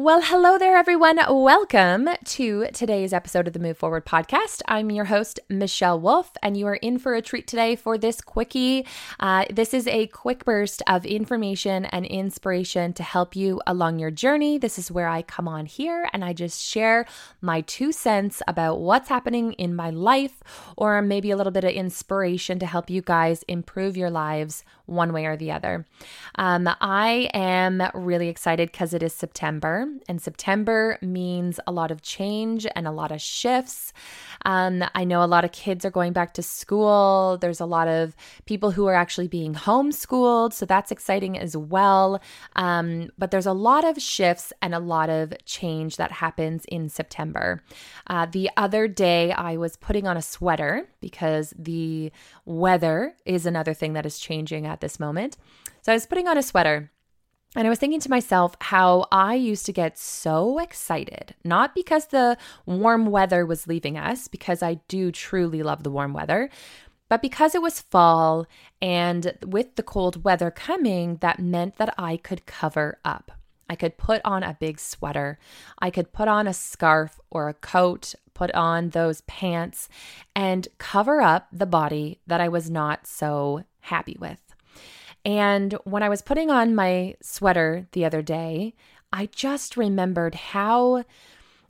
Well, hello there, everyone. Welcome to today's episode of the Move Forward podcast. I'm your host, Michelle Wolf, and you are in for a treat today for this quickie. Uh, this is a quick burst of information and inspiration to help you along your journey. This is where I come on here and I just share my two cents about what's happening in my life, or maybe a little bit of inspiration to help you guys improve your lives one way or the other. Um, I am really excited because it is September and September means a lot of change and a lot of shifts. Um, I know a lot of kids are going back to school. There's a lot of people who are actually being homeschooled, so that's exciting as well. Um, but there's a lot of shifts and a lot of change that happens in September. Uh, the other day, I was putting on a sweater because the weather is another thing that is changing at this moment. So I was putting on a sweater. And I was thinking to myself how I used to get so excited, not because the warm weather was leaving us, because I do truly love the warm weather, but because it was fall and with the cold weather coming, that meant that I could cover up. I could put on a big sweater, I could put on a scarf or a coat, put on those pants, and cover up the body that I was not so happy with. And when I was putting on my sweater the other day, I just remembered how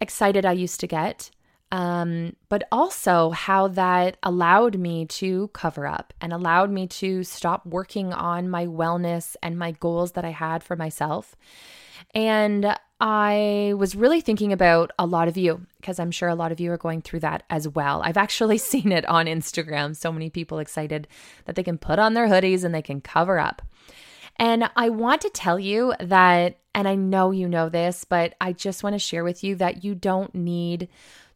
excited I used to get, um, but also how that allowed me to cover up and allowed me to stop working on my wellness and my goals that I had for myself. And I was really thinking about a lot of you because I'm sure a lot of you are going through that as well. I've actually seen it on Instagram. So many people excited that they can put on their hoodies and they can cover up. And I want to tell you that, and I know you know this, but I just want to share with you that you don't need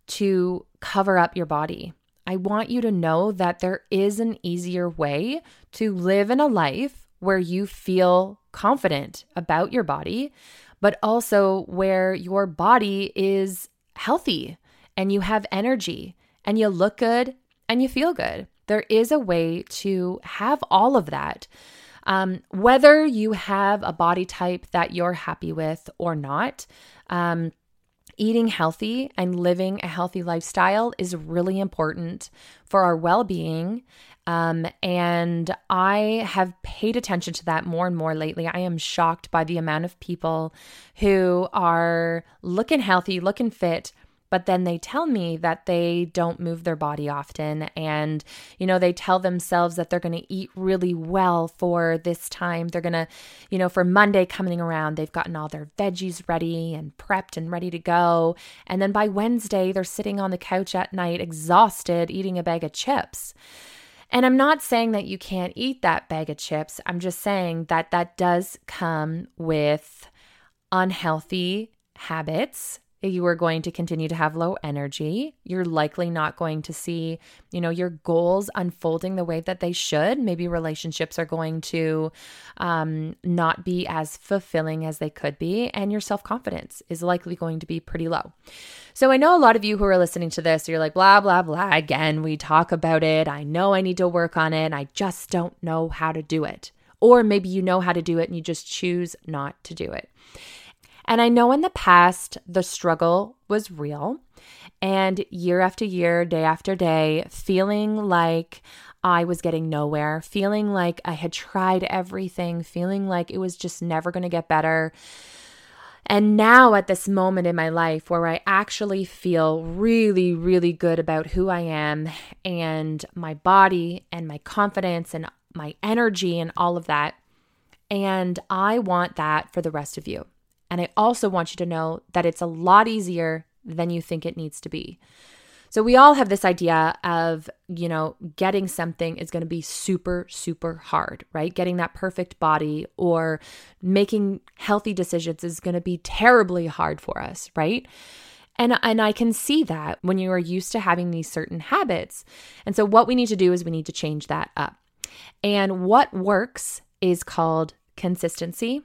to cover up your body. I want you to know that there is an easier way to live in a life where you feel confident about your body but also where your body is healthy and you have energy and you look good and you feel good. There is a way to have all of that. Um, whether you have a body type that you're happy with or not, um, eating healthy and living a healthy lifestyle is really important for our well being um, and I have paid attention to that more and more lately. I am shocked by the amount of people who are looking healthy, looking fit, but then they tell me that they don't move their body often. And you know they tell themselves that they're going to eat really well for this time. They're going to you know for monday coming around they've gotten all their veggies ready and prepped and ready to go. And then by wednesday they're sitting on the couch at night exhausted eating a bag of chips and I'm not saying that you can't eat that bag of chips. I'm just saying that that does come with unhealthy habits you are going to continue to have low energy. You're likely not going to see, you know, your goals unfolding the way that they should. Maybe relationships are going to um, not be as fulfilling as they could be, and your self confidence is likely going to be pretty low. So I know a lot of you who are listening to this, you're like, blah, blah, blah. Again, we talk about it. I know I need to work on it. I just don't know how to do it. Or maybe you know how to do it and you just choose not to do it. And I know in the past, the struggle was real. And year after year, day after day, feeling like I was getting nowhere, feeling like I had tried everything, feeling like it was just never going to get better. And now, at this moment in my life where I actually feel really, really good about who I am and my body and my confidence and my energy and all of that. And I want that for the rest of you. And I also want you to know that it's a lot easier than you think it needs to be. So we all have this idea of, you know, getting something is going to be super, super hard, right? Getting that perfect body or making healthy decisions is going to be terribly hard for us, right? And, and I can see that when you are used to having these certain habits. And so, what we need to do is we need to change that up. And what works is called consistency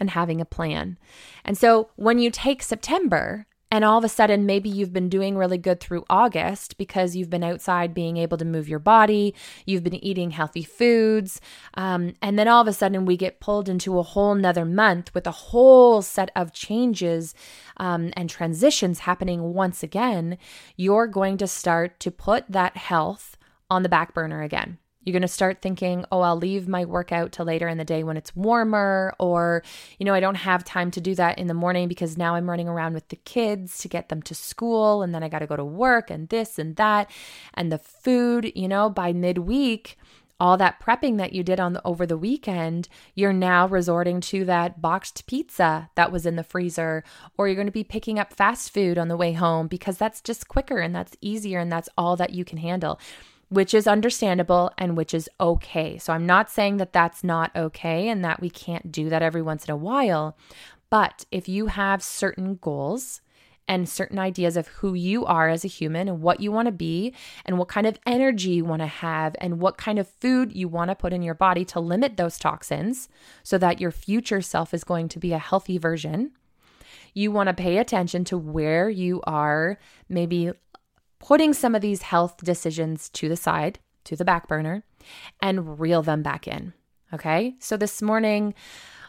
and having a plan. And so when you take September And all of a sudden, maybe you've been doing really good through August because you've been outside being able to move your body, you've been eating healthy foods. Um, and then all of a sudden, we get pulled into a whole nother month with a whole set of changes um, and transitions happening once again. You're going to start to put that health on the back burner again. You're going to start thinking, oh, I'll leave my workout till later in the day when it's warmer, or, you know, I don't have time to do that in the morning because now I'm running around with the kids to get them to school, and then I got to go to work and this and that. And the food, you know, by midweek, all that prepping that you did on the, over the weekend, you're now resorting to that boxed pizza that was in the freezer, or you're going to be picking up fast food on the way home because that's just quicker and that's easier and that's all that you can handle which is understandable and which is okay. So I'm not saying that that's not okay and that we can't do that every once in a while. But if you have certain goals, and certain ideas of who you are as a human and what you want to be and what kind of energy you want to have and what kind of food you want to put in your body to limit those toxins so that your future self is going to be a healthy version. You want to pay attention to where you are maybe putting some of these health decisions to the side, to the back burner, and reel them back in. Okay. So this morning,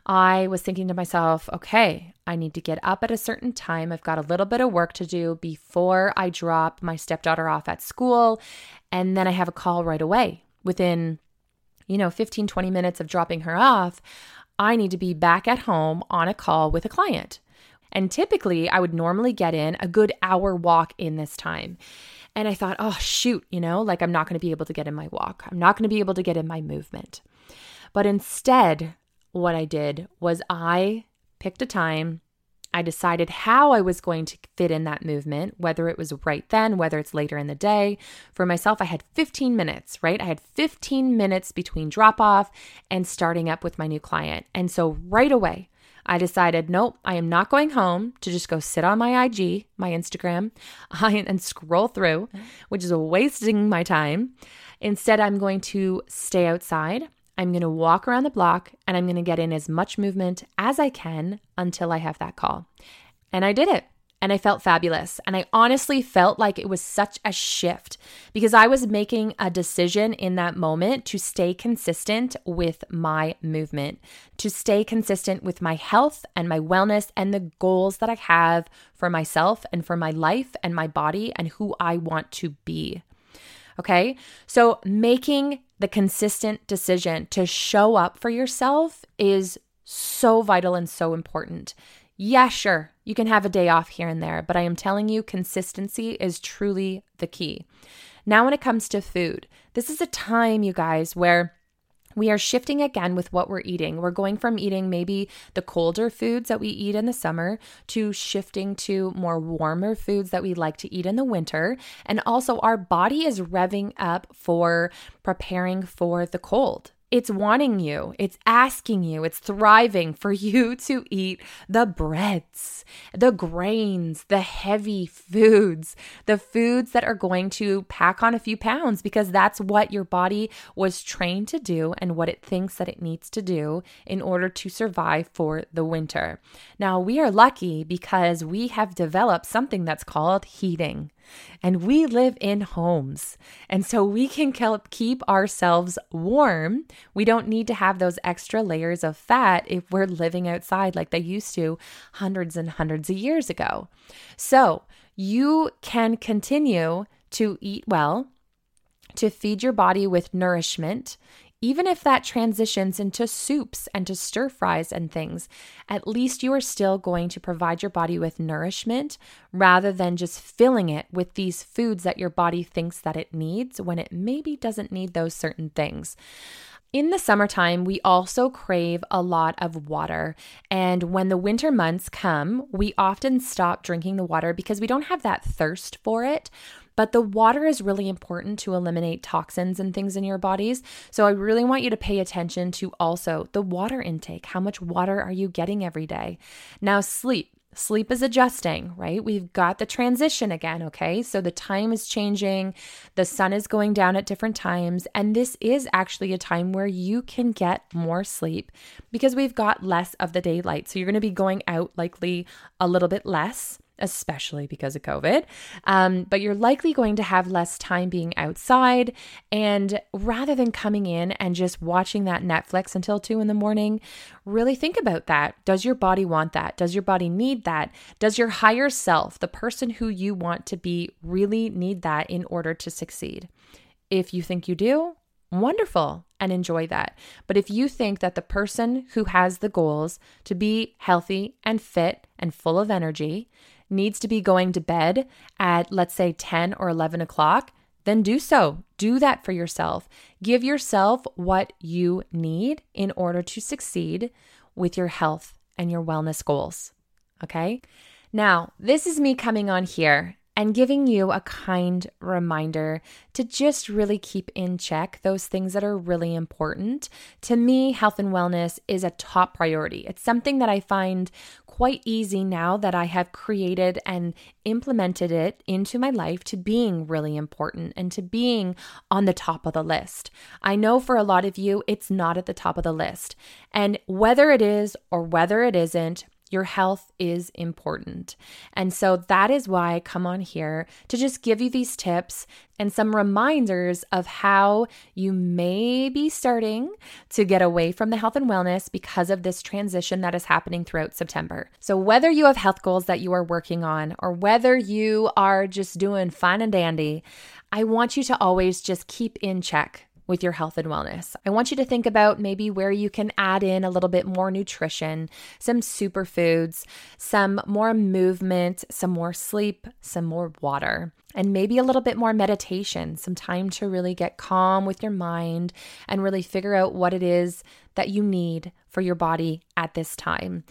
I was thinking to myself, okay, I need to get up at a certain time. I've got a little bit of work to do before I drop my stepdaughter off at school. And then I have a call right away within, you know, 15, 20 minutes of dropping her off. I need to be back at home on a call with a client. And typically, I would normally get in a good hour walk in this time. And I thought, oh, shoot, you know, like I'm not going to be able to get in my walk. I'm not going to be able to get in my movement. But instead, what I did was I picked a time. I decided how I was going to fit in that movement, whether it was right then, whether it's later in the day. For myself, I had 15 minutes, right? I had 15 minutes between drop off and starting up with my new client. And so right away, I decided, nope, I am not going home to just go sit on my IG, my Instagram, and scroll through, which is wasting my time. Instead, I'm going to stay outside. I'm going to walk around the block and I'm going to get in as much movement as I can until I have that call. And I did it and I felt fabulous. And I honestly felt like it was such a shift because I was making a decision in that moment to stay consistent with my movement, to stay consistent with my health and my wellness and the goals that I have for myself and for my life and my body and who I want to be. Okay. So making the consistent decision to show up for yourself is so vital and so important. Yeah, sure, you can have a day off here and there, but I am telling you, consistency is truly the key. Now, when it comes to food, this is a time, you guys, where we are shifting again with what we're eating. We're going from eating maybe the colder foods that we eat in the summer to shifting to more warmer foods that we like to eat in the winter. And also, our body is revving up for preparing for the cold. It's wanting you, it's asking you, it's thriving for you to eat the breads, the grains, the heavy foods, the foods that are going to pack on a few pounds because that's what your body was trained to do and what it thinks that it needs to do in order to survive for the winter. Now, we are lucky because we have developed something that's called heating. And we live in homes. And so we can keep ourselves warm. We don't need to have those extra layers of fat if we're living outside like they used to hundreds and hundreds of years ago. So you can continue to eat well, to feed your body with nourishment, even if that transitions into soups and to stir fries and things, at least you are still going to provide your body with nourishment rather than just filling it with these foods that your body thinks that it needs when it maybe doesn't need those certain things. In the summertime, we also crave a lot of water. And when the winter months come, we often stop drinking the water because we don't have that thirst for it. But the water is really important to eliminate toxins and things in your bodies. So I really want you to pay attention to also the water intake. How much water are you getting every day? Now, sleep. Sleep is adjusting, right? We've got the transition again, okay? So the time is changing, the sun is going down at different times, and this is actually a time where you can get more sleep because we've got less of the daylight. So you're going to be going out likely a little bit less especially because of COVID. Um, but you're likely going to have less time being outside. And rather than coming in and just watching that Netflix until two in the morning, really think about that. Does your body want that? Does your body need that? Does your higher self, the person who you want to be, really need that in order to succeed? If you think you do, wonderful and enjoy that. But if you think that the person who has the goals to be healthy and fit and full of energy needs to be going to bed at, let's say, 10 or 11 o'clock, then do so. Do that for yourself. Give yourself what you need in order to succeed with your health and your wellness goals. Okay. Now, this is me coming on here and giving you a kind reminder to just really keep in check those things that are really important. To me, health and wellness is a top priority. It's something that I find quite easy now that I have created and implemented it into my life to being really important and to being on the top of the list. I know for a lot of you, it's not at the top of the list. And whether it is or whether it isn't, your health is important. And so that is why I come on here to just give you these tips and some reminders of how you may be starting to get away from the health and wellness because of this transition that is happening throughout September. So, whether you have health goals that you are working on or whether you are just doing fine and dandy, I want you to always just keep in check with your health and wellness. I want you to think about maybe where you can add in a little bit more nutrition, some superfoods, some more movement, some more sleep, some more water, and maybe a little bit more meditation, some time to really get calm with your mind and really figure out what it is that you need for your body at this time.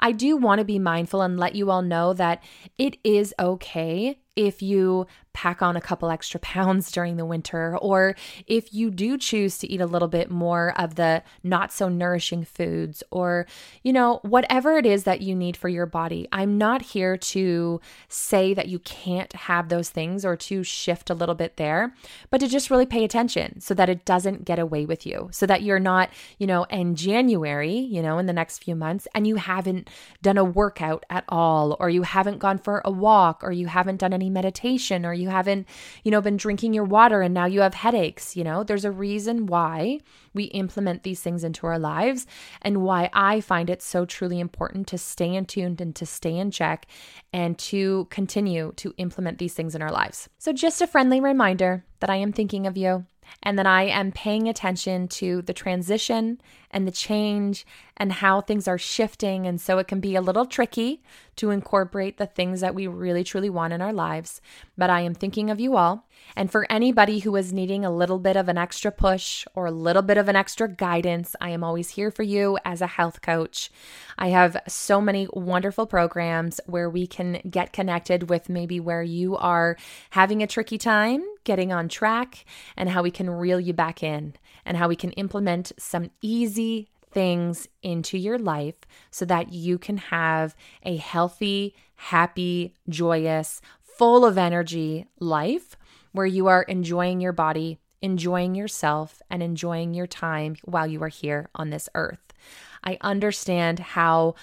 I do want to be mindful and let you all know that it is okay if you pack on a couple extra pounds during the winter, or if you do choose to eat a little bit more of the not so nourishing foods, or, you know, whatever it is that you need for your body. I'm not here to say that you can't have those things or to shift a little bit there, but to just really pay attention so that it doesn't get away with you, so that you're not, you know, in January, you know, in the next few months, and you haven't done a workout at all, or you haven't gone for a walk, or you haven't done any meditation, or you you haven't, you know, been drinking your water and now you have headaches, you know, there's a reason why we implement these things into our lives and why I find it so truly important to stay in tuned and to stay in check and to continue to implement these things in our lives. So just a friendly reminder that I am thinking of you and that I am paying attention to the transition and the change and how things are shifting. And so it can be a little tricky to incorporate the things that we really truly want in our lives. But I am thinking of you all. And for anybody who is needing a little bit of an extra push or a little bit of an extra guidance, I am always here for you as a health coach. I have so many wonderful programs where we can get connected with maybe where you are having a tricky time getting on track and how we can reel you back in and how we can implement some easy things into your life so that you can have a healthy, happy, joyous, full of energy life where you are enjoying your body, enjoying yourself, and enjoying your time while you are here on this earth. I understand how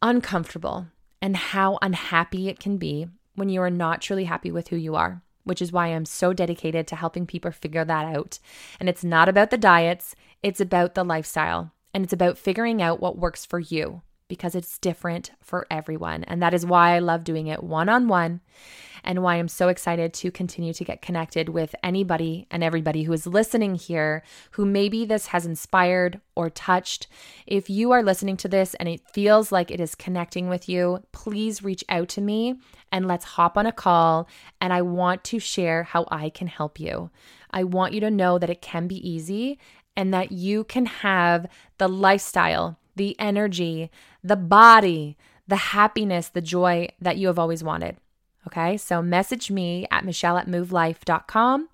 uncomfortable and how unhappy it can be when you are not truly happy with who you are which is why I'm so dedicated to helping people figure that out. And it's not about the diets, it's about the lifestyle. And it's about figuring out what works for you because it's different for everyone. And that is why I love doing it one on one and why I'm so excited to continue to get connected with anybody and everybody who is listening here who maybe this has inspired or touched. If you are listening to this and it feels like it is connecting with you, please reach out to me and let's hop on a call. And I want to share how I can help you. I want you to know that it can be easy and that you can have the lifestyle, the energy, the body, the happiness, the joy that you have always wanted. Okay, so message me at michelle at movelife.com.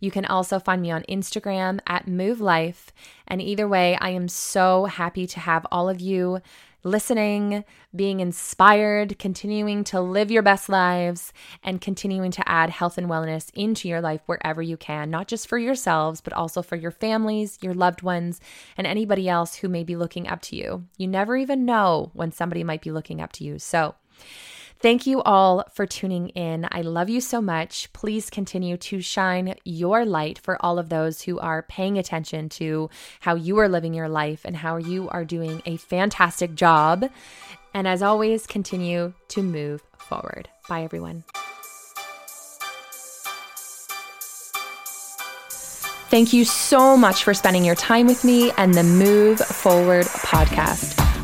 You can also find me on Instagram at movelife. And either way, I am so happy to have all of you listening, being inspired, continuing to live your best lives, and continuing to add health and wellness into your life wherever you can, not just for yourselves, but also for your families, your loved ones, and anybody else who may be looking up to you. You never even know when somebody might be looking up to you. So, Thank you all for tuning in. I love you so much. Please continue to shine your light for all of those who are paying attention to how you are living your life and how you are doing a fantastic job. And as always, continue to move forward. Bye, everyone. Thank you so much for spending your time with me and the Move Forward podcast.